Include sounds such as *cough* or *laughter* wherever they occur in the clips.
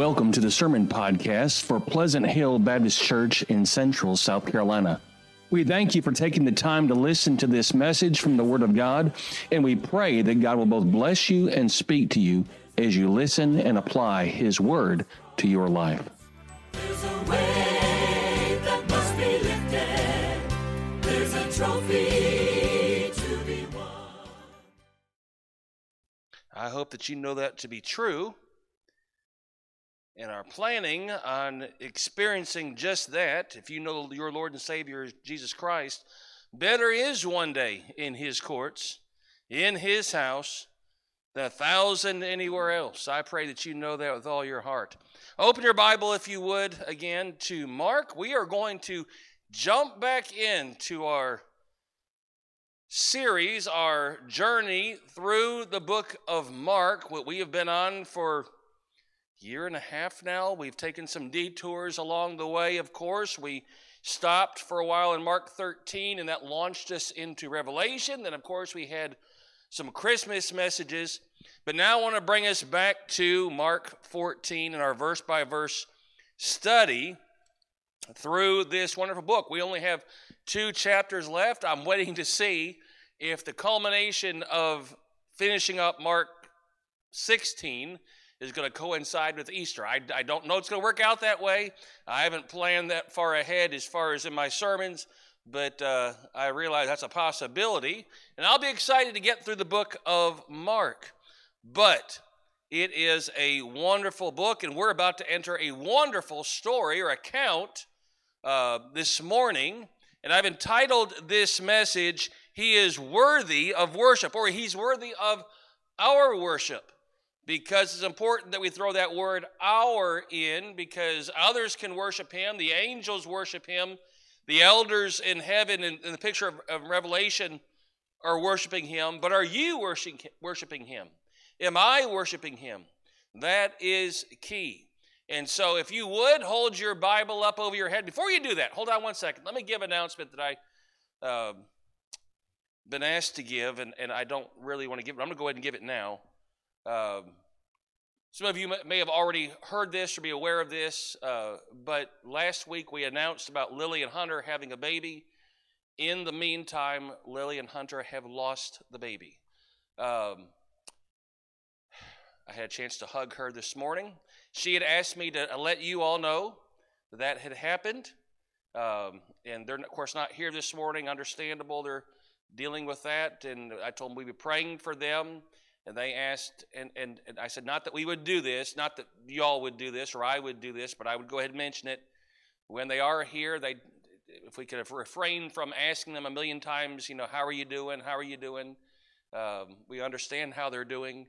Welcome to the Sermon Podcast for Pleasant Hill Baptist Church in Central South Carolina. We thank you for taking the time to listen to this message from the Word of God, and we pray that God will both bless you and speak to you as you listen and apply His Word to your life. There's a weight that must be lifted. There's a trophy to be won. I hope that you know that to be true and are planning on experiencing just that. If you know your Lord and Savior Jesus Christ, better is one day in His courts, in His house, than a thousand anywhere else. I pray that you know that with all your heart. Open your Bible, if you would, again to Mark. We are going to jump back into our series, our journey through the book of Mark, what we have been on for year and a half now. We've taken some detours along the way, of course. We stopped for a while in Mark 13, and that launched us into Revelation. Then, of course, we had some Christmas messages. But now I want to bring us back to Mark 14 and our verse by verse study through this wonderful book. We only have two chapters left. I'm waiting to see if the culmination of finishing up Mark 16 is going to coincide with Easter. I, I don't know it's going to work out that way. I haven't planned that far ahead as far as in my sermons, but uh, I realize that's a possibility. And I'll be excited to get through the book of Mark. But it is a wonderful book, and we're about to enter a wonderful story or account uh, this morning. And I've entitled this message, He is Worthy of Worship, or He's Worthy of Our Worship. Because it's important that we throw that word our in, because others can worship Him, the angels worship Him, the elders in heaven in, in the picture of, of Revelation are worshiping Him, but are you worshiping, worshiping Him? Am I worshiping Him? That is key. And so, if you would hold your Bible up over your head, before you do that, hold on one second. Let me give an announcement that I um, been asked to give, and, and I don't really want to give it. I'm going to go ahead and give it now. Um, some of you may- have already heard this or be aware of this, uh, but last week we announced about Lily and Hunter having a baby. In the meantime, Lily and Hunter have lost the baby. Um, I had a chance to hug her this morning. She had asked me to let you all know that that had happened. Um, and they're, of course, not here this morning. Understandable. They're dealing with that. And I told them we'd be praying for them. And they asked, and, and, and I said, not that we would do this, not that y'all would do this or I would do this, but I would go ahead and mention it. When they are here, they, if we could have refrained from asking them a million times, you know, how are you doing? How are you doing? Um, we understand how they're doing.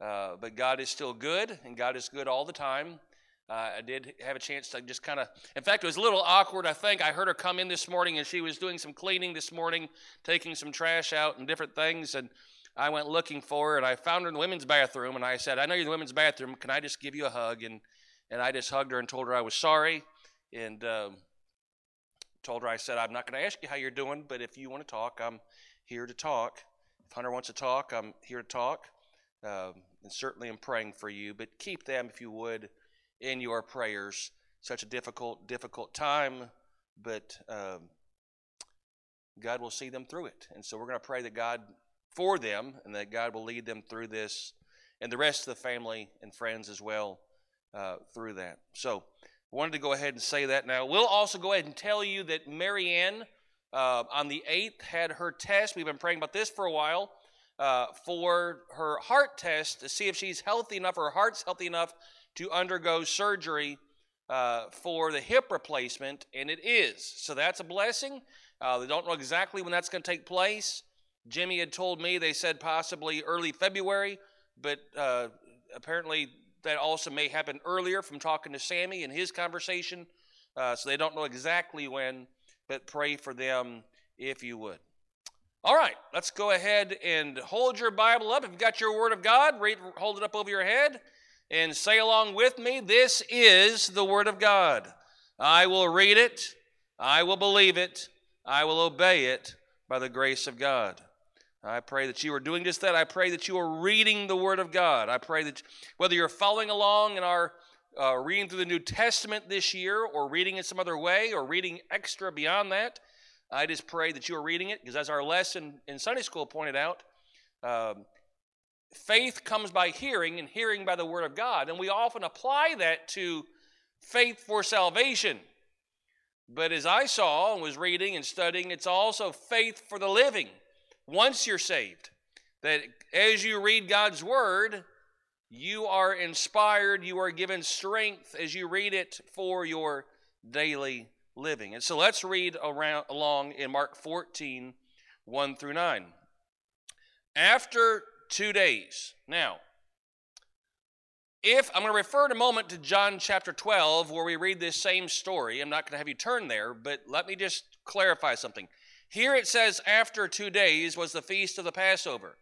Uh, but God is still good, and God is good all the time. Uh, I did have a chance to just kind of, in fact, it was a little awkward. I think I heard her come in this morning and she was doing some cleaning this morning, taking some trash out and different things. And I went looking for her and I found her in the women's bathroom. And I said, I know you're in the women's bathroom. Can I just give you a hug? And, and I just hugged her and told her I was sorry. And um, told her, I said, I'm not going to ask you how you're doing, but if you want to talk, I'm here to talk. If Hunter wants to talk, I'm here to talk. Um, and certainly I'm praying for you, but keep them, if you would, in your prayers. Such a difficult, difficult time, but um, God will see them through it. And so we're going to pray that God for them and that God will lead them through this and the rest of the family and friends as well uh, through that. So wanted to go ahead and say that now. We'll also go ahead and tell you that Marianne uh, on the 8th had her test. We've been praying about this for a while uh, for her heart test to see if she's healthy enough, her heart's healthy enough to undergo surgery uh, for the hip replacement, and it is. So that's a blessing. Uh, they don't know exactly when that's going to take place. Jimmy had told me they said possibly early February, but uh, apparently that also may happen earlier from talking to Sammy and his conversation. Uh, so they don't know exactly when, but pray for them if you would. All right, let's go ahead and hold your Bible up. If you've got your Word of God, read, hold it up over your head and say along with me this is the Word of God. I will read it, I will believe it, I will obey it by the grace of God. I pray that you are doing just that. I pray that you are reading the Word of God. I pray that whether you're following along in our uh, reading through the New Testament this year, or reading it some other way, or reading extra beyond that, I just pray that you are reading it because, as our lesson in Sunday school pointed out, um, faith comes by hearing, and hearing by the Word of God. And we often apply that to faith for salvation. But as I saw and was reading and studying, it's also faith for the living once you're saved. That as you read God's Word, you are inspired, you are given strength as you read it for your daily living. And so let's read around, along in Mark 14, 1 through 9. After two days. Now, if I'm going to refer in a moment to John chapter 12, where we read this same story, I'm not going to have you turn there, but let me just clarify something. Here it says, after two days was the feast of the Passover.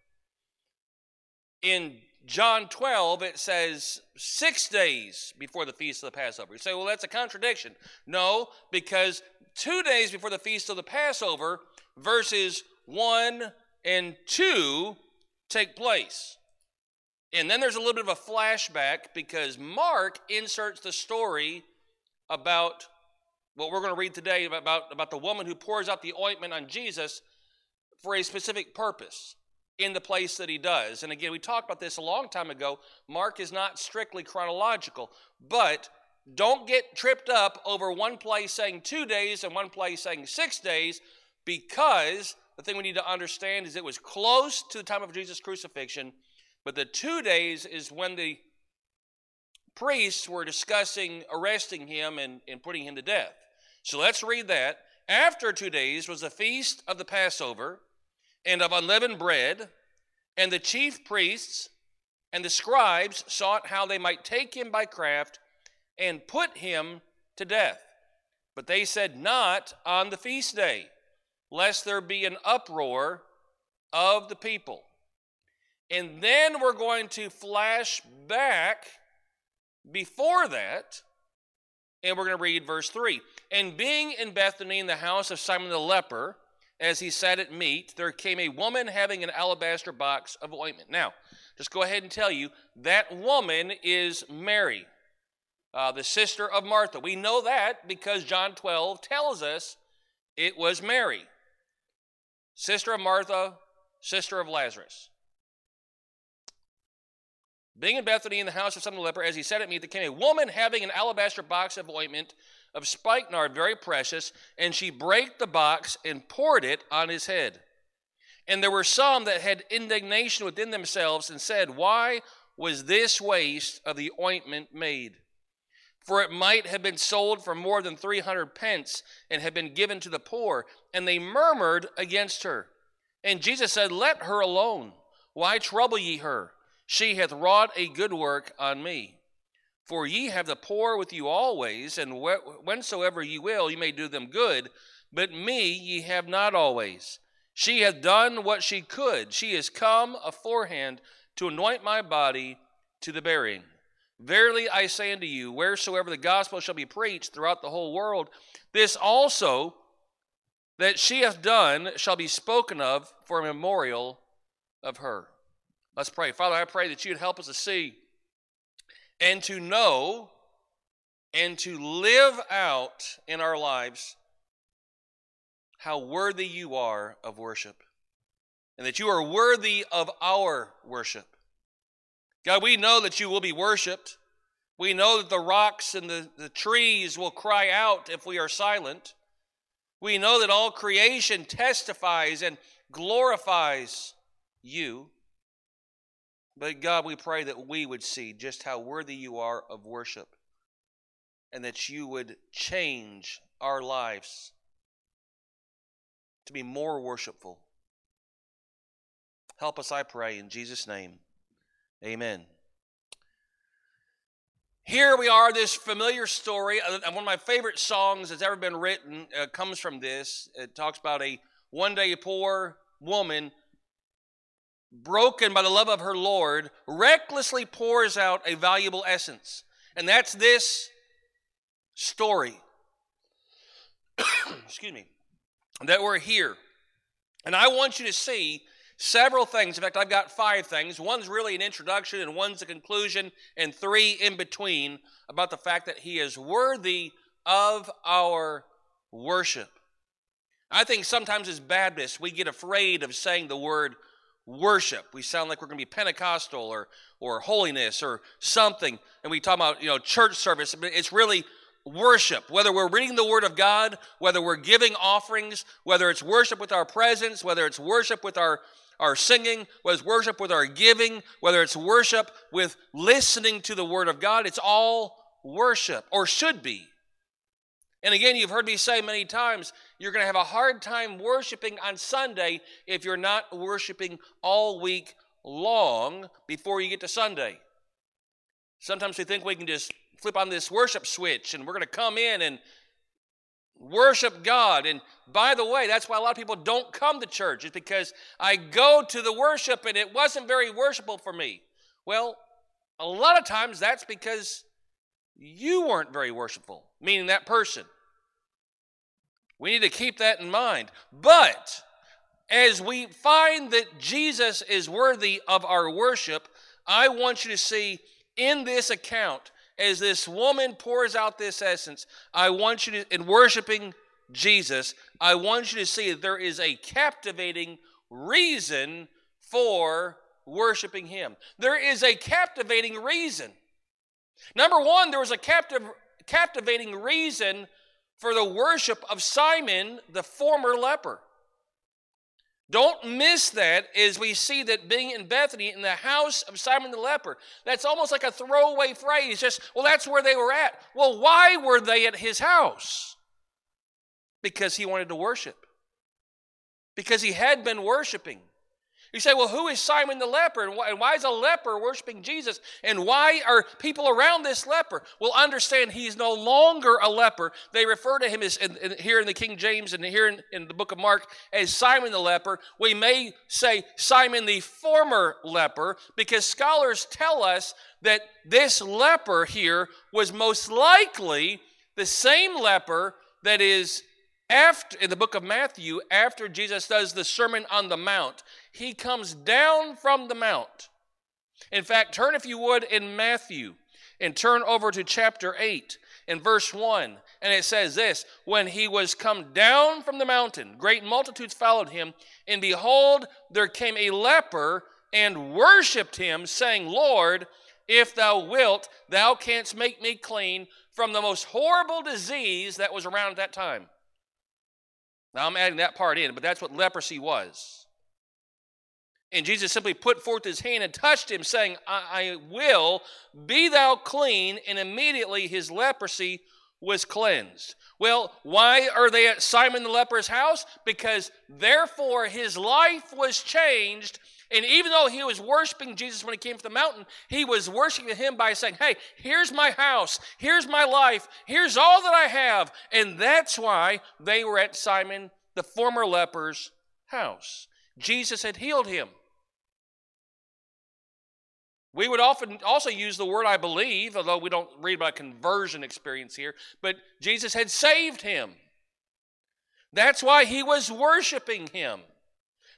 In John 12, it says six days before the feast of the Passover. You say, well, that's a contradiction. No, because two days before the feast of the Passover, verses 1 and 2 take place. And then there's a little bit of a flashback because Mark inserts the story about what we're going to read today about, about the woman who pours out the ointment on Jesus for a specific purpose in the place that he does. And again, we talked about this a long time ago. Mark is not strictly chronological, but don't get tripped up over one place saying two days and one place saying six days because the thing we need to understand is it was close to the time of Jesus' crucifixion, but the two days is when the priests were discussing arresting him and, and putting him to death. So let's read that. After two days was the feast of the Passover and of unleavened bread, and the chief priests and the scribes sought how they might take him by craft and put him to death. But they said, Not on the feast day lest there be an uproar of the people. And then we're going to flash back before that, and we're going to read verse 3. And being in Bethany in the house of Simon the leper, as he sat at meat, there came a woman having an alabaster box of ointment. Now, just go ahead and tell you that woman is Mary, uh, the sister of Martha. We know that because John 12 tells us it was Mary sister of Martha, sister of Lazarus. Being in Bethany in the house of Simon the leper, as he said at me, there came a woman having an alabaster box of ointment of spikenard, very precious, and she brake the box and poured it on his head. And there were some that had indignation within themselves and said, Why was this waste of the ointment made? for it might have been sold for more than 300 pence and have been given to the poor. And they murmured against her. And Jesus said, Let her alone. Why trouble ye her? She hath wrought a good work on me. For ye have the poor with you always, and whensoever ye will, ye may do them good. But me ye have not always. She hath done what she could. She is come aforehand to anoint my body to the burying. Verily I say unto you, wheresoever the gospel shall be preached throughout the whole world, this also that she hath done shall be spoken of for a memorial of her. Let's pray. Father, I pray that you'd help us to see and to know and to live out in our lives how worthy you are of worship and that you are worthy of our worship. God, we know that you will be worshiped. We know that the rocks and the, the trees will cry out if we are silent. We know that all creation testifies and glorifies you. But God, we pray that we would see just how worthy you are of worship and that you would change our lives to be more worshipful. Help us, I pray, in Jesus' name. Amen. Here we are, this familiar story. Uh, one of my favorite songs that's ever been written uh, comes from this. It talks about a one day poor woman, broken by the love of her Lord, recklessly pours out a valuable essence. And that's this story. *coughs* Excuse me. That we're here. And I want you to see several things. In fact, I've got five things. One's really an introduction, and one's a conclusion, and three in between about the fact that He is worthy of our worship. I think sometimes as Baptists, we get afraid of saying the word worship. We sound like we're going to be Pentecostal or, or holiness or something. And we talk about, you know, church service. But it's really worship. Whether we're reading the Word of God, whether we're giving offerings, whether it's worship with our presence, whether it's worship with our, our singing, whether it's worship with our giving, whether it's worship with listening to the Word of God, it's all worship or should be. And again, you've heard me say many times, you're going to have a hard time worshiping on Sunday if you're not worshiping all week long before you get to Sunday. Sometimes we think we can just flip on this worship switch and we're going to come in and worship God. And by the way, that's why a lot of people don't come to church, is because I go to the worship and it wasn't very worshipful for me. Well, a lot of times that's because you weren't very worshipful, meaning that person. We need to keep that in mind. But as we find that Jesus is worthy of our worship, I want you to see in this account, as this woman pours out this essence, I want you to, in worshiping Jesus, I want you to see that there is a captivating reason for worshiping Him. There is a captivating reason. Number one, there was a captive, captivating reason for the worship of Simon, the former leper. Don't miss that as we see that being in Bethany in the house of Simon the leper. That's almost like a throwaway phrase, just, well, that's where they were at. Well, why were they at his house? Because he wanted to worship, because he had been worshiping. You say, well, who is Simon the leper? And why, and why, is a leper worshiping Jesus? And why are people around this leper? Well, understand he's no longer a leper. They refer to him as in, in, here in the King James and here in, in the book of Mark as Simon the leper. We may say Simon the former leper because scholars tell us that this leper here was most likely the same leper that is after in the book of Matthew, after Jesus does the Sermon on the Mount, he comes down from the mount. In fact, turn if you would in Matthew and turn over to chapter 8 in verse 1. And it says this When he was come down from the mountain, great multitudes followed him, and behold, there came a leper and worshiped him, saying, Lord, if thou wilt, thou canst make me clean from the most horrible disease that was around at that time. Now I'm adding that part in, but that's what leprosy was. And Jesus simply put forth his hand and touched him, saying, I, I will, be thou clean. And immediately his leprosy was cleansed. Well, why are they at Simon the leper's house? Because therefore his life was changed. And even though he was worshiping Jesus when he came to the mountain, he was worshiping him by saying, Hey, here's my house, here's my life, here's all that I have. And that's why they were at Simon the former leper's house. Jesus had healed him. We would often also use the word I believe, although we don't read about conversion experience here, but Jesus had saved him. That's why he was worshiping him.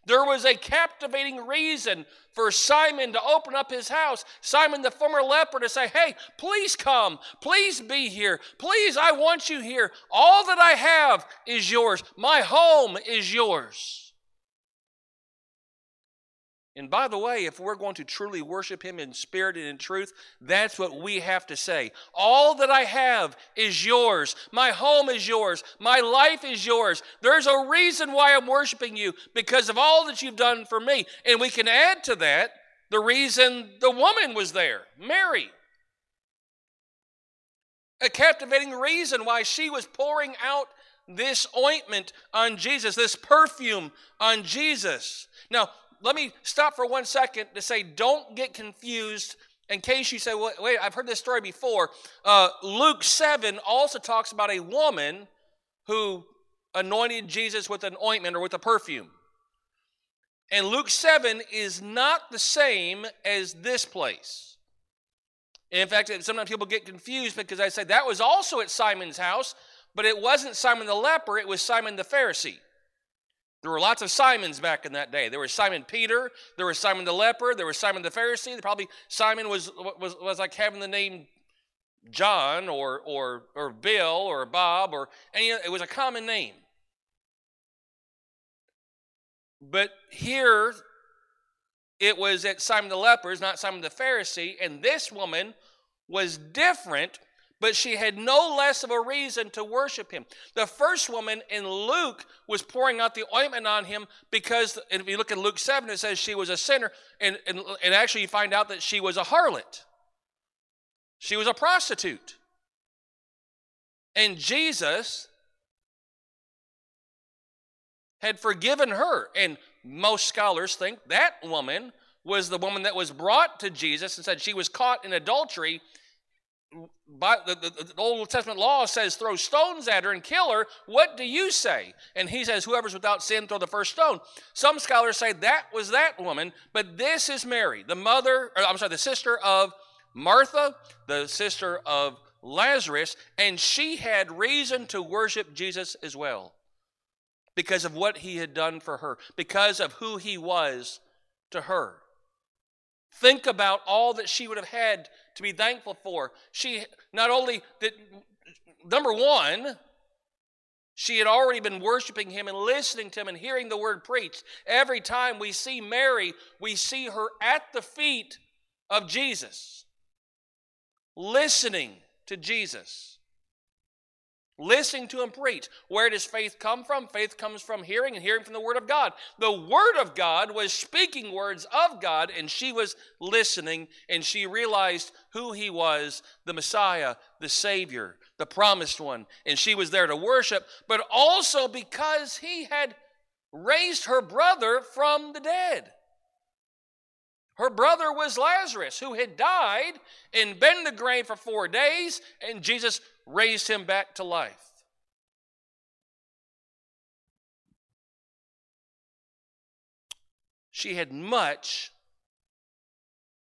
There was a captivating reason for Simon to open up his house, Simon the former leper to say, Hey, please come, please be here, please, I want you here. All that I have is yours, my home is yours. And by the way, if we're going to truly worship Him in spirit and in truth, that's what we have to say. All that I have is yours. My home is yours. My life is yours. There's a reason why I'm worshiping you because of all that you've done for me. And we can add to that the reason the woman was there, Mary. A captivating reason why she was pouring out this ointment on Jesus, this perfume on Jesus. Now, let me stop for one second to say don't get confused in case you say, well, wait, I've heard this story before. Uh, Luke 7 also talks about a woman who anointed Jesus with an ointment or with a perfume. And Luke 7 is not the same as this place. In fact, sometimes people get confused because I say that was also at Simon's house, but it wasn't Simon the leper, it was Simon the Pharisee. There were lots of Simons back in that day. There was Simon Peter, there was Simon the leper, there was Simon the Pharisee. Probably Simon was, was, was like having the name John or, or, or Bill or Bob or any, it was a common name. But here it was at Simon the leper's, not Simon the Pharisee, and this woman was different but she had no less of a reason to worship him. The first woman in Luke was pouring out the ointment on him because, if you look at Luke 7, it says she was a sinner, and, and, and actually you find out that she was a harlot. She was a prostitute. And Jesus had forgiven her. And most scholars think that woman was the woman that was brought to Jesus and said she was caught in adultery the, the, the, Old Testament law says throw stones at her and kill her. What do you say? And he says, whoever's without sin, throw the first stone. Some scholars say that was that woman, but this is Mary, the mother, or, I'm sorry, the sister of Martha, the sister of Lazarus, and she had reason to worship Jesus as well because of what he had done for her, because of who he was to her. Think about all that she would have had to be thankful for. She not only that, number one, she had already been worshiping him and listening to him and hearing the word preached. Every time we see Mary, we see her at the feet of Jesus, listening to Jesus listening to him preach. Where does faith come from? Faith comes from hearing and hearing from the Word of God. The Word of God was speaking words of God, and she was listening, and she realized who he was the Messiah, the Savior, the promised one. And she was there to worship, but also because he had raised her brother from the dead. Her brother was Lazarus, who had died and been in the grave for four days, and Jesus raised him back to life. She had much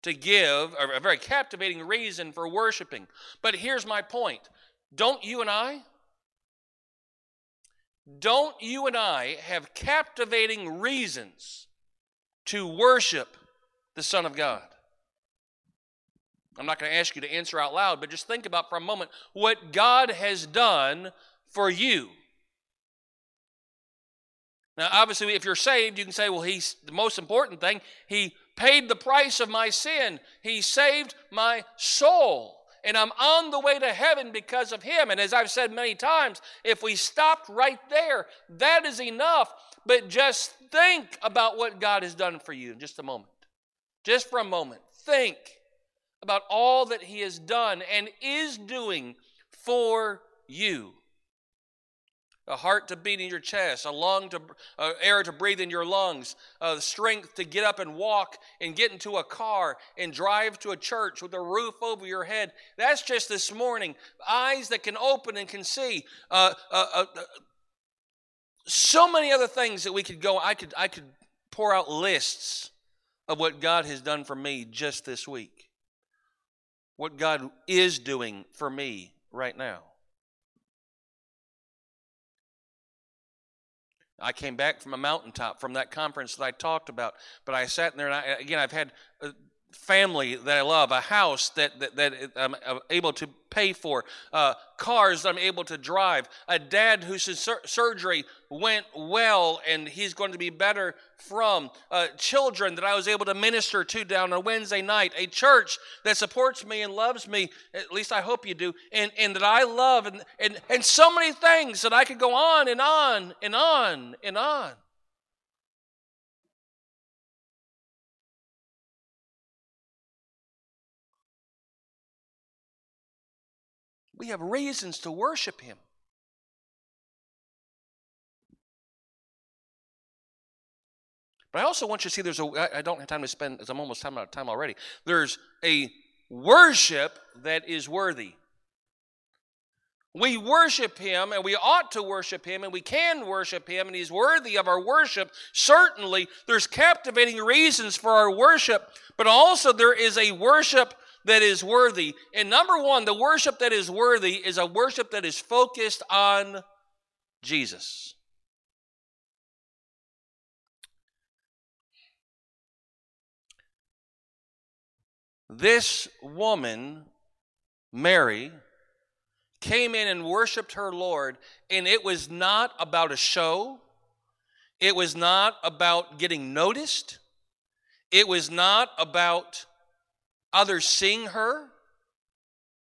to give, a very captivating reason for worshiping. But here's my point don't you and I? Don't you and I have captivating reasons to worship the Son of God? I'm not going to ask you to answer out loud, but just think about for a moment what God has done for you. Now, obviously, if you're saved, you can say, well, he's the most important thing. He paid the price of my sin, He saved my soul. And I'm on the way to heaven because of Him. And as I've said many times, if we stopped right there, that is enough. But just think about what God has done for you in just a moment. Just for a moment. Think about all that He has done and is doing for you. A heart to beat in your chest, a lung to uh, air to breathe in your lungs, uh, strength to get up and walk and get into a car and drive to a church with a roof over your head. That's just this morning. Eyes that can open and can see. Uh, uh, uh, uh so many other things that we could go. I could I could pour out lists of what God has done for me just this week what God is doing for me right now. I came back from a mountaintop from that conference that I talked about, but I sat in there and I, again, I've had uh, family that I love, a house that, that, that I'm able to pay for, uh, cars I'm able to drive, a dad whose sur- surgery went well and he's going to be better from, uh, children that I was able to minister to down on Wednesday night, a church that supports me and loves me, at least I hope you do, and, and that I love, and, and, and so many things that I could go on and on and on and on. We have reasons to worship Him. But I also want you to see there's a, I don't have time to spend, I'm almost time out of time already. There's a worship that is worthy. We worship Him and we ought to worship Him and we can worship Him and He's worthy of our worship. Certainly, there's captivating reasons for our worship, but also there is a worship that is worthy. And number one, the worship that is worthy is a worship that is focused on Jesus. This woman, Mary, came in and worshiped her Lord, and it was not about a show. It was not about getting noticed. It was not about others seeing her.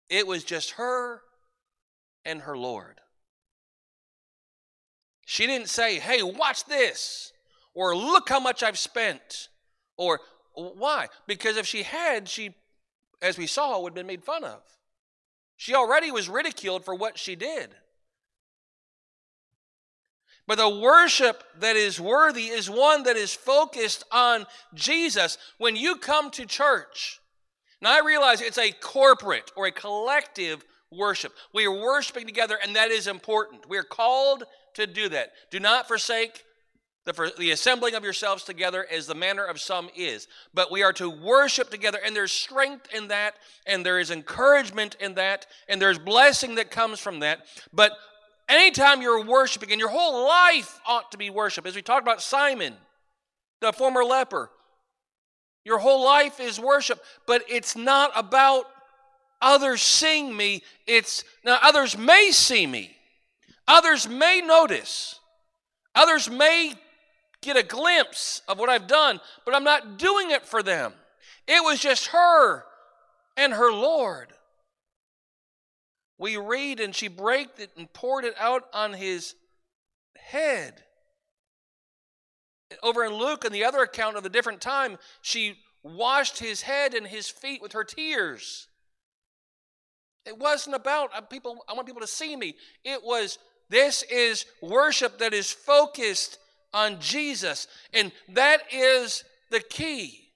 It was just her and her Lord. She didn't say, hey, watch this, or look how much I've spent, or why? Because if she had, she, as we saw, would have been made fun of. She already was ridiculed for what she did. But the worship that is worthy is one that is focused on Jesus. When you come to church, now I realize it's a corporate or a collective worship. We are worshiping together, and that is important. We are called to do that. Do not forsake the, the assembling of yourselves together as the manner of some is. But we are to worship together, and there's strength in that, and there is encouragement in that, and there's blessing that comes from that. But anytime you're worshiping, and your whole life ought to be worship, as we talked about Simon, the former leper, your whole life is worship, but it's not about others seeing me. It's now others may see me, others may notice, others may get a glimpse of what I've done, but I'm not doing it for them. It was just her and her Lord. We read, and she braked it and poured it out on his head. Over in Luke, in the other account of the different time, she washed his head and his feet with her tears. It wasn't about uh, people, I want people to see me. It was, this is worship that is focused on Jesus. And that is the key.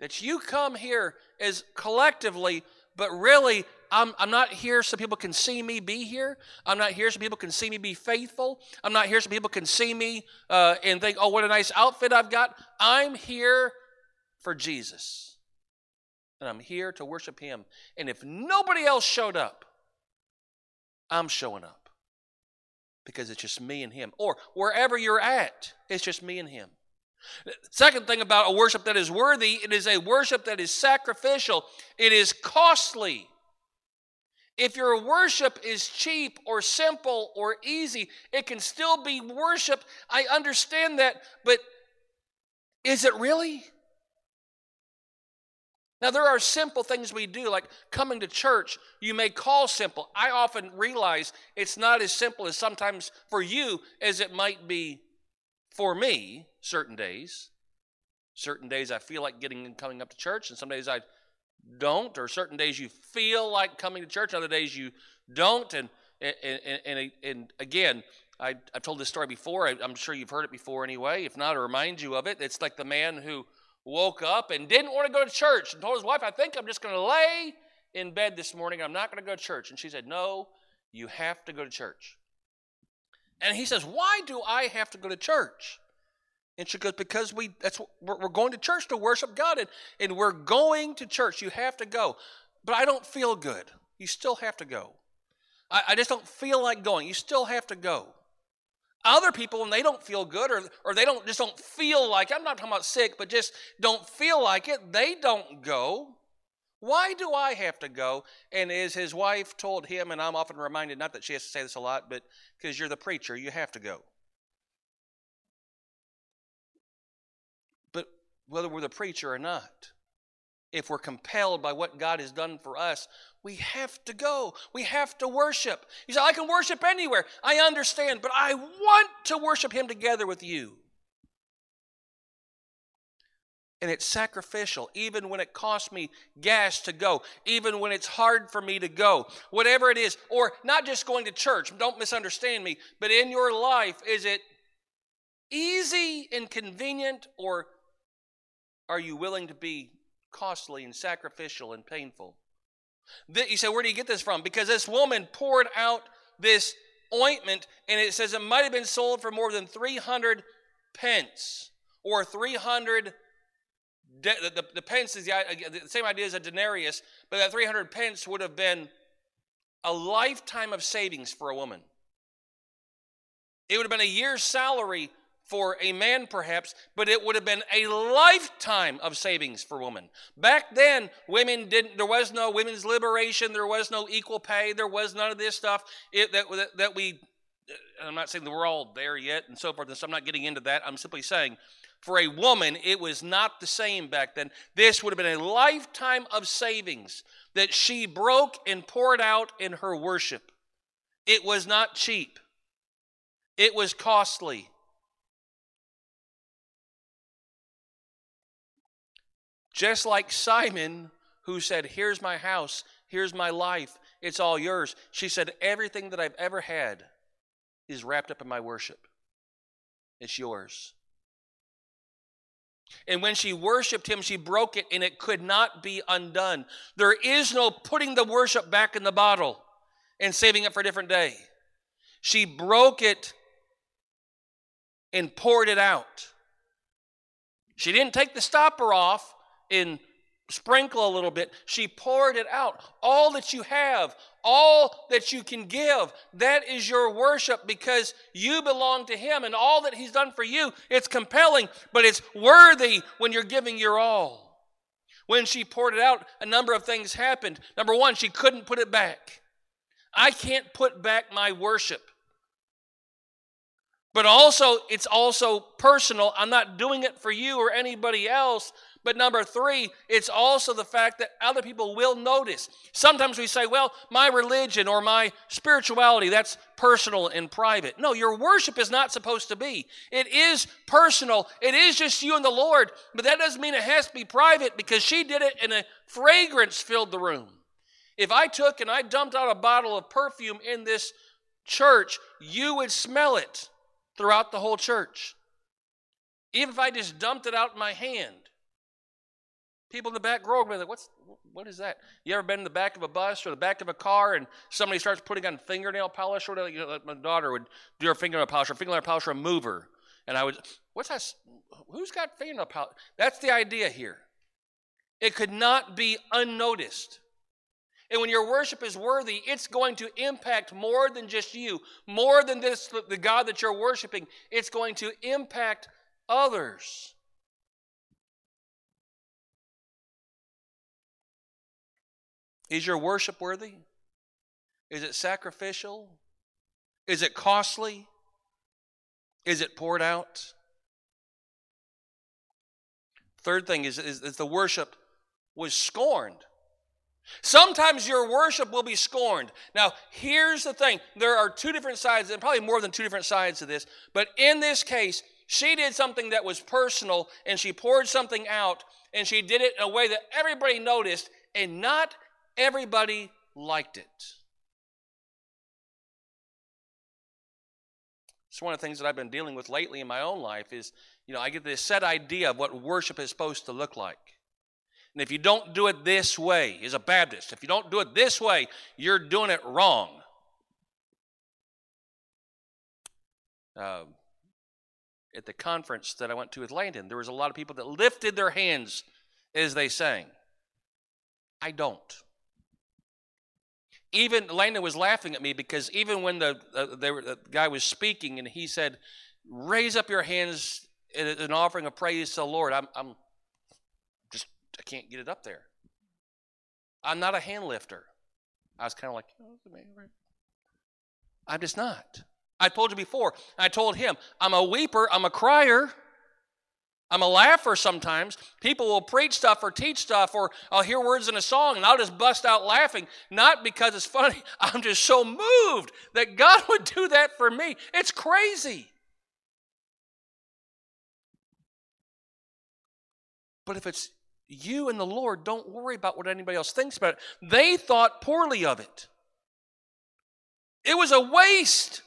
That you come here as collectively, but really, I'm, I'm not here so people can see me be here. I'm not here so people can see me be faithful. I'm not here so people can see me uh, and think, oh, what a nice outfit I've got. I'm here for Jesus. And I'm here to worship Him. And if nobody else showed up, I'm showing up because it's just me and him. Or wherever you're at, it's just me and him. Second thing about a worship that is worthy, it is a worship that is sacrificial, it is costly. If your worship is cheap or simple or easy, it can still be worship. I understand that, but is it really? Now, there are simple things we do, like coming to church, you may call simple. I often realize it's not as simple as sometimes for you as it might be for me certain days. Certain days I feel like getting and coming up to church, and some days I don't, or certain days you feel like coming to church, other days you don't. And, and, and, and again, I, have told this story before. I, I'm sure you've heard it before anyway. If not, i remind you of it. It's like the man who woke up and didn't want to go to church and told his wife, I think I'm just going to lay in bed this morning. I'm not going to go to church. And she said, No, you have to go to church. And he says, Why do I have to go to church? And she goes, Because we that's we're going to church to worship God, and, and we're going to church. You have to go. But I don't feel good. You still have to go. I, I just don't feel like going. You still have to go. Other people, when they don't feel good or, or they don't just don't feel like, I'm not talking about sick, but just don't feel like it, they don't go. Why do I have to go? And as his wife told him, and I'm often reminded, not that she has to say this a lot, but because you're the preacher, you have to go. Whether we're the preacher or not, if we're compelled by what God has done for us, we have to go. We have to worship. You say, I can worship anywhere. I understand, but I want to worship Him together with you. And it's sacrificial, even when it costs me gas to go, even when it's hard for me to go, whatever it is. Or not just going to church, don't misunderstand me, but in your life, is it easy and convenient, or are you willing to be costly and sacrificial and painful? You say, where do you get this from? Because this woman poured out this ointment, and it says it might have been sold for more than 300 pence or 300 de- the, the, the, pence is the, the same idea as a denarius but that 300 pence would have been a lifetime of savings for a woman it would have been a year's salary for a man perhaps, but it would have been a lifetime of savings for women. Back then, women didn't, there was no women's liberation, there was no equal pay, there was none of this stuff it, that, that, we, uh, I'm not saying that we're all there yet and so forth, and so I'm not getting into that. I'm simply saying for a woman, it was not the same back then. This would have been a lifetime of savings that she broke and poured out in her worship. It was not cheap, it was costly. Just like Simon, who said, Here's my house, here's my life, it's all yours. She said, Everything that I've ever had is wrapped up in my worship. It's yours. And when she worshiped him, she broke it and it could not be undone. There is no putting the worship back in the bottle and saving it for a different day. She broke it and poured it out. She didn't take the stopper off and sprinkle a little bit. She poured it out. All that you have, all that you can give, that is your worship because you belong to Him and all that He's done for you. It's compelling, but it's worthy when you're giving your all. When she poured it out, a number of things happened. Number one, she couldn't put it back. I can't put back my worship. But also, it's also personal. I'm not doing it for you or anybody else. But number three, it's also the fact that other people will notice. Sometimes we say, well, my religion or my spirituality, that's personal and private. No, your worship is not supposed to be. It is personal, it is just you and the Lord, but that doesn't mean it has to be private because she did it and a fragrance filled the room. If I took and I dumped out a bottle of perfume in this church, you would smell it throughout the whole church. Even if I just dumped it out in my hand, People in the back row are like, what's, what is that? You ever been in the back of a bus or the back of a car and somebody starts putting on fingernail polish or you know, my daughter would do her fingernail polish or fingernail polish remover. And I would, what's that? Who's got fingernail polish? That's the idea here. It could not be unnoticed. And when your worship is worthy, it's going to impact more than just you, more than this, the God that you're worshiping. It's going to impact others. Is your worship worthy? Is it sacrificial? Is it costly? Is it poured out? Third thing is, is, is the worship was scorned. Sometimes your worship will be scorned. Now, here's the thing there are two different sides, and probably more than two different sides to this, but in this case, she did something that was personal and she poured something out and she did it in a way that everybody noticed, and not Everybody liked it. It's one of the things that I've been dealing with lately in my own life is, you know, I get this set idea of what worship is supposed to look like. And if you don't do it this way, as a Baptist, if you don't do it this way, you're doing it wrong. Uh, at the conference that I went to with Landon, there was a lot of people that lifted their hands as they sang. I don't even Landon was laughing at me because even when the, uh, were, the guy was speaking and he said, "Raise up your hands in an offering of praise to the Lord," I'm, I'm just I can't get it up there. I'm not a hand lifter. I was kind of like, oh, I'm just not. I told you before. I told him, I'm a weeper. I'm a crier. I'm a laugher sometimes. People will preach stuff or teach stuff, or I'll hear words in a song and I'll just bust out laughing, not because it's funny. *laughs* I'm just so moved that God *laughs* would do that for me. It's crazy. But if it's you and the Lord, don't worry about what anybody else thinks about it. They thought poorly of it, it was a waste.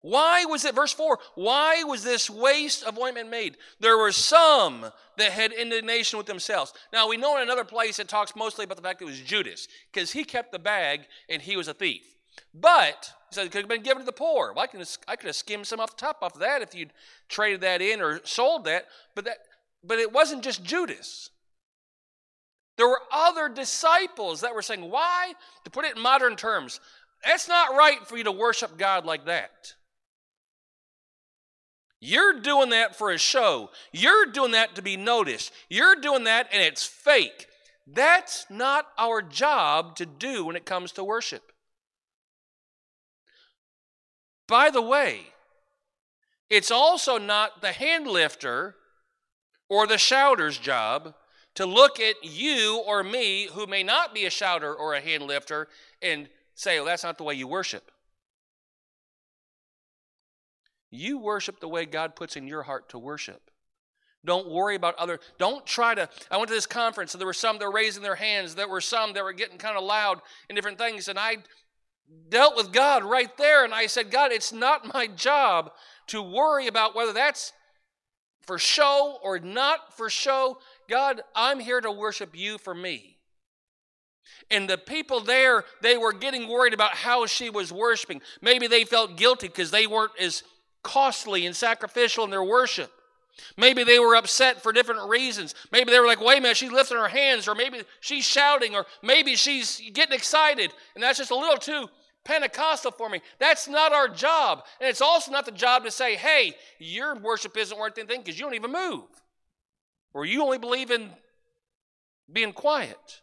Why was it, verse 4, why was this waste of ointment made? There were some that had indignation with themselves. Now, we know in another place it talks mostly about the fact that it was Judas, because he kept the bag and he was a thief. But, he said it could have been given to the poor. Well, I, can, I could have skimmed some off the top off of that if you'd traded that in or sold that. But, that. but it wasn't just Judas. There were other disciples that were saying, why? To put it in modern terms, that's not right for you to worship God like that. You're doing that for a show. You're doing that to be noticed. You're doing that and it's fake. That's not our job to do when it comes to worship. By the way, it's also not the hand lifter or the shouter's job to look at you or me, who may not be a shouter or a hand lifter, and say, well, that's not the way you worship. You worship the way God puts in your heart to worship. Don't worry about other. Don't try to. I went to this conference and there were some that were raising their hands. There were some that were getting kind of loud and different things. And I dealt with God right there. And I said, God, it's not my job to worry about whether that's for show or not for show. God, I'm here to worship you for me. And the people there, they were getting worried about how she was worshiping. Maybe they felt guilty because they weren't as costly and sacrificial in their worship. Maybe they were upset for different reasons. Maybe they were like, wait a minute, she's lifting her hands, or maybe she's shouting, or maybe she's getting excited, and that's just a little too Pentecostal for me. That's not our job. And it's also not the job to say, hey, your worship isn't worth anything because you don't even move, or you only believe in being quiet.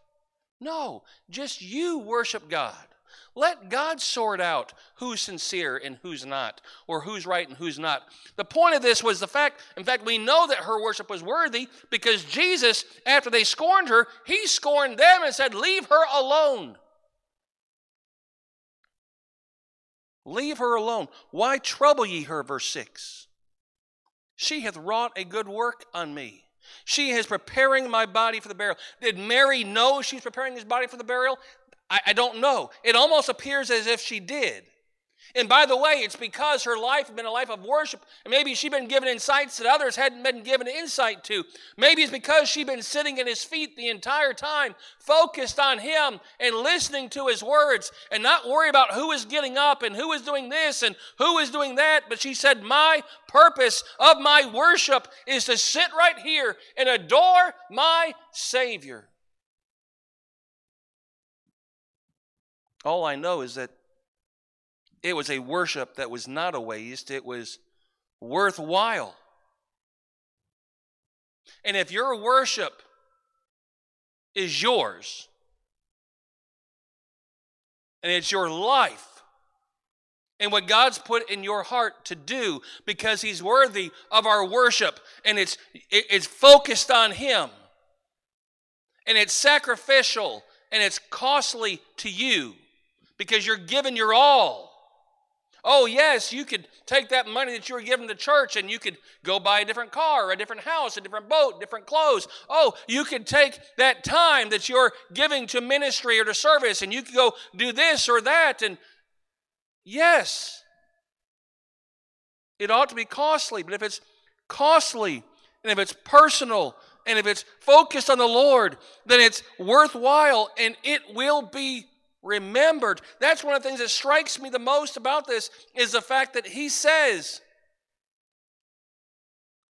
No, just you worship God. Let God sort out who's sincere and who's not, or who's right and who's not. The point of this was the fact, in fact, we know that her worship was worthy because Jesus, after they scorned her, he scorned them and said, Leave her alone. Leave her alone. Why trouble ye her? Verse 6. She hath wrought a good work on me. She is preparing my body for the burial. Did Mary know she's preparing his body for the burial? I, I don't know. It almost appears as if she did. And by the way, it's because her life had been a life of worship, and maybe she'd been given insights that others hadn't been given insight to. Maybe it's because she'd been sitting at his feet the entire time, focused on him and listening to his words, and not worry about who is getting up and who is doing this and who is doing that. But she said, My purpose of my worship is to sit right here and adore my Savior. All I know is that it was a worship that was not a waste, it was worthwhile. And if your worship is yours, and it's your life, and what God's put in your heart to do because He's worthy of our worship, and it's, it's focused on Him, and it's sacrificial, and it's costly to you because you're giving your all. Oh, yes, you could take that money that you were giving the church and you could go buy a different car, a different house, a different boat, different clothes. Oh, you could take that time that you're giving to ministry or to service and you could go do this or that. And yes, it ought to be costly, but if it's costly and if it's personal and if it's focused on the Lord, then it's worthwhile and it will be remembered. That's one of the things that strikes me the most about this is the fact that he says,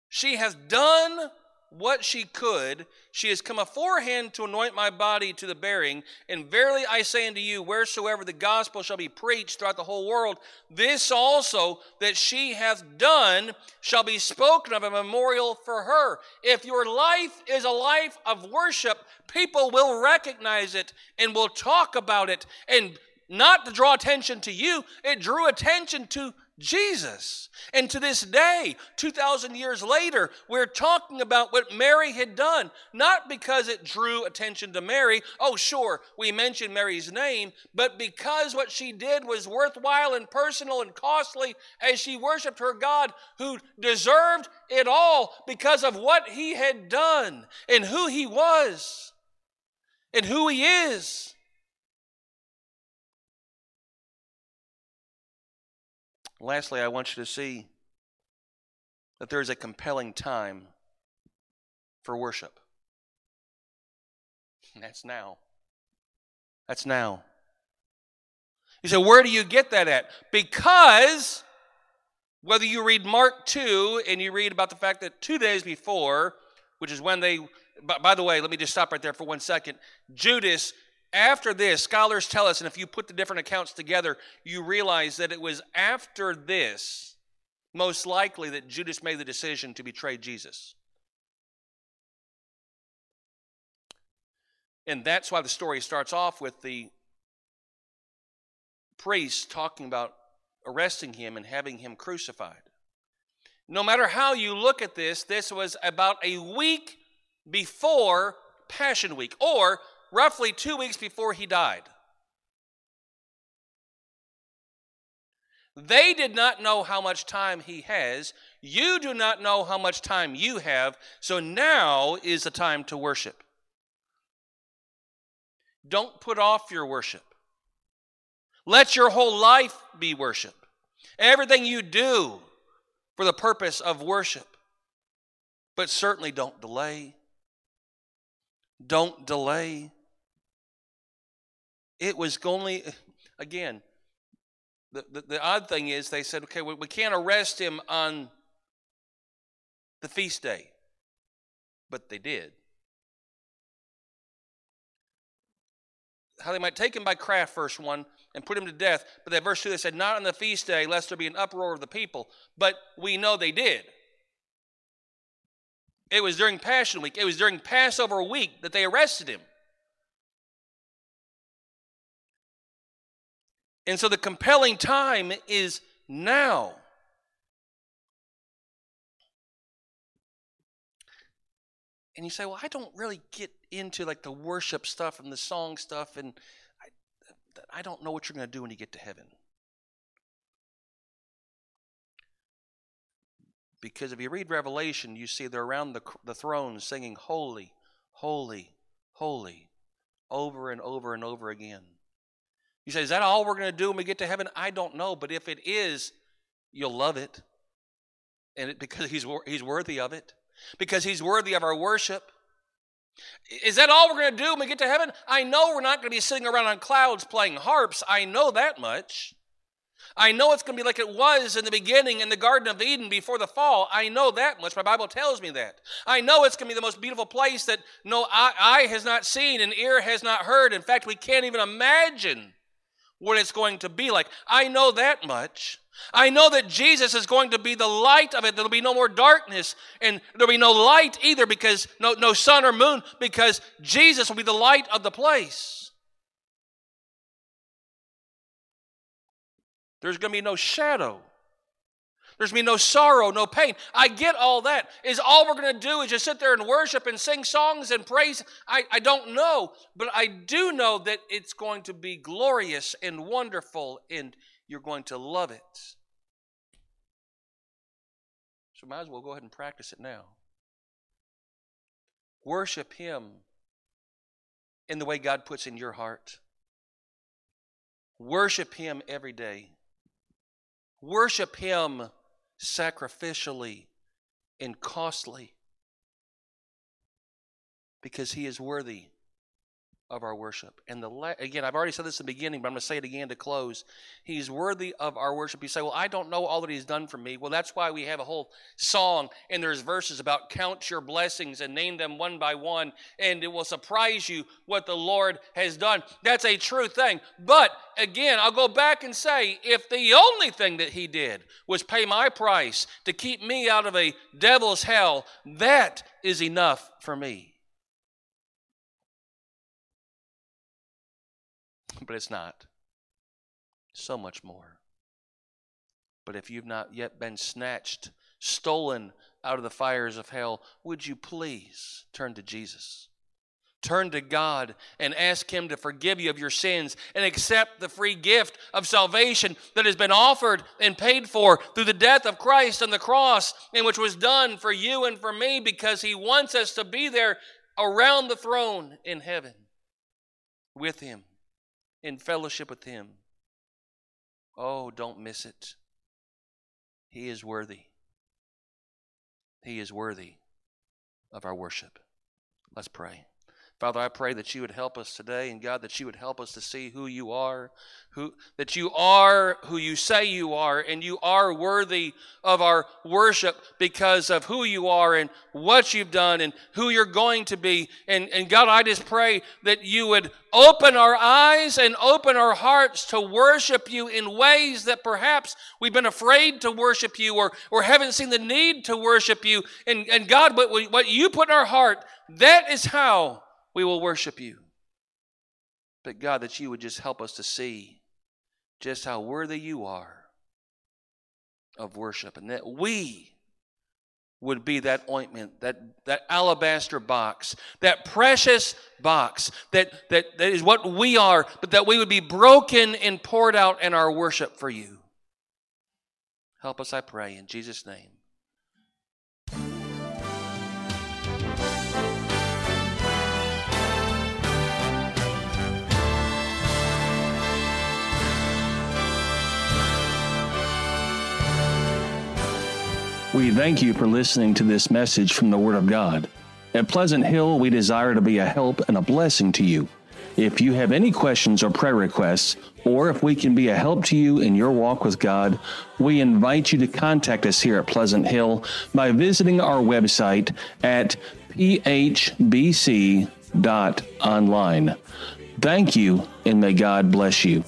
She has done what she could. She has come aforehand to anoint my body to the burying. And verily I say unto you, wheresoever the gospel shall be preached throughout the whole world, this also that she hath done shall be spoken of a memorial for her. If your life is a life of worship, people will recognize it and will talk about it. And not to draw attention to you, it drew attention to Jesus. And to this day, 2,000 years later, we're talking about what Mary had done, not because it drew attention to Mary. Oh, sure, we mentioned Mary's name, but because what she did was worthwhile and personal and costly as she worshiped her God who deserved it all because of what he had done and who he was and who he is. Lastly, I want you to see that there is a compelling time for worship. That's now. That's now. You say, where do you get that at? Because whether you read Mark 2 and you read about the fact that two days before, which is when they, by, by the way, let me just stop right there for one second. Judas after this, scholars tell us, and if you put the different accounts together, you realize that it was after this most likely that Judas made the decision to betray Jesus. And that's why the story starts off with the priest talking about arresting him and having him crucified. No matter how you look at this, this was about a week before Passion Week, or roughly two weeks before he died. They did not know how much time he has. You do not know how much time you have. So now is the time to worship. Don't put off your worship. Let your whole life be worship. Everything you do for the purpose of worship. But certainly don't delay. Don't delay. It was only, again, the, the, the, odd thing is they said, okay, we, we can't arrest him on the feast day. But they did. How they might take him by craft, verse 1, and put him to death. But that verse 2, they said, not on the feast day, lest there be an uproar of the people. But we know they did. It was during Passion Week, it was during Passover week that they arrested him. And so the compelling time is now. And you say, well, I don't really get into like the worship stuff and the song stuff, and I, I don't know what you're going to do when you get to heaven. Because if you read Revelation, you see they're around the, the throne singing, Holy, Holy, Holy, over and over and over again. You say, is that all we're going to do when we get to heaven? I don't know, but if it is, you'll love it. And it, because he's, he's worthy of it, because he's worthy of our worship. Is that all we're going to do when we get to heaven? I know we're not going to be sitting around on clouds playing harps. I know that much. I know it's going to be like it was in the beginning in the Garden of Eden before the fall. I know that much. My Bible tells me that. I know it's going to be the most beautiful place that no eye, has not seen and ear has not heard. In fact, we can't even imagine what it's going to be like. I know that much. I know that Jesus is going to be the light of it. There'll be no more darkness, and there'll be no light either because no, no sun or moon, because Jesus will be the light of the place. There's going to be no shadow. There's going to be no sorrow, no pain. I get all that. Is all we're going to do is just sit there and worship and sing songs and praise? I, I don't know. But I do know that it's going to be glorious and wonderful, and you're going to love it. So might as well go ahead and practice it now. Worship Him in the way God puts in your heart. Worship Him every day. Worship Him sacrificially and costly because he is worthy of our worship. And the la- again, I've already said this in the beginning, but I'm going to say it again to close. He's worthy of our worship. You say, "Well, I don't know all that he's done for me." Well, that's why we have a whole song and there's verses about count your blessings and name them one by one, and it will surprise you what the Lord has done. That's a true thing. But again, I'll go back and say, if the only thing that he did was pay my price to keep me out of a devil's hell, that is enough for me. But it's not. So much more. But if you've not yet been snatched, stolen out of the fires of hell, would you please turn to Jesus? Turn to God and ask Him to forgive you of your sins and accept the free gift of salvation that has been offered and paid for through the death of Christ on the cross, and which was done for you and for me because He wants us to be there around the throne in heaven with Him in fellowship with Him. Oh, don't miss it. He is worthy. He is worthy of our worship. Let's pray. Father, I pray that you would help us today, and God, that you would help us to see who you are, who that you are who you say you are, and you are worthy of our worship because of who you are and what you've done and who you're going to be. And, and God, I just pray that you would open our eyes and open our hearts to worship you in ways that perhaps we've been afraid to worship you or, or haven't seen the need to worship you. And, and God, what, what you put in our heart, that is how we will worship you. But God, that you would just help us to see just how worthy you are of worship and that we would be that ointment, that, that alabaster box, that precious box that, that, that is what we are, but that we would be broken and poured out in our worship for you. Help us, I pray, in Jesus' name. We thank you for listening to this message from the Word of God. At Pleasant Hill, we desire to be a help and a blessing to you. If you have any questions or prayer requests, or if we can be a help to you in your walk with God, we invite you to contact us here at Pleasant Hill by visiting our website at phbc.online. Thank you, and may God bless you.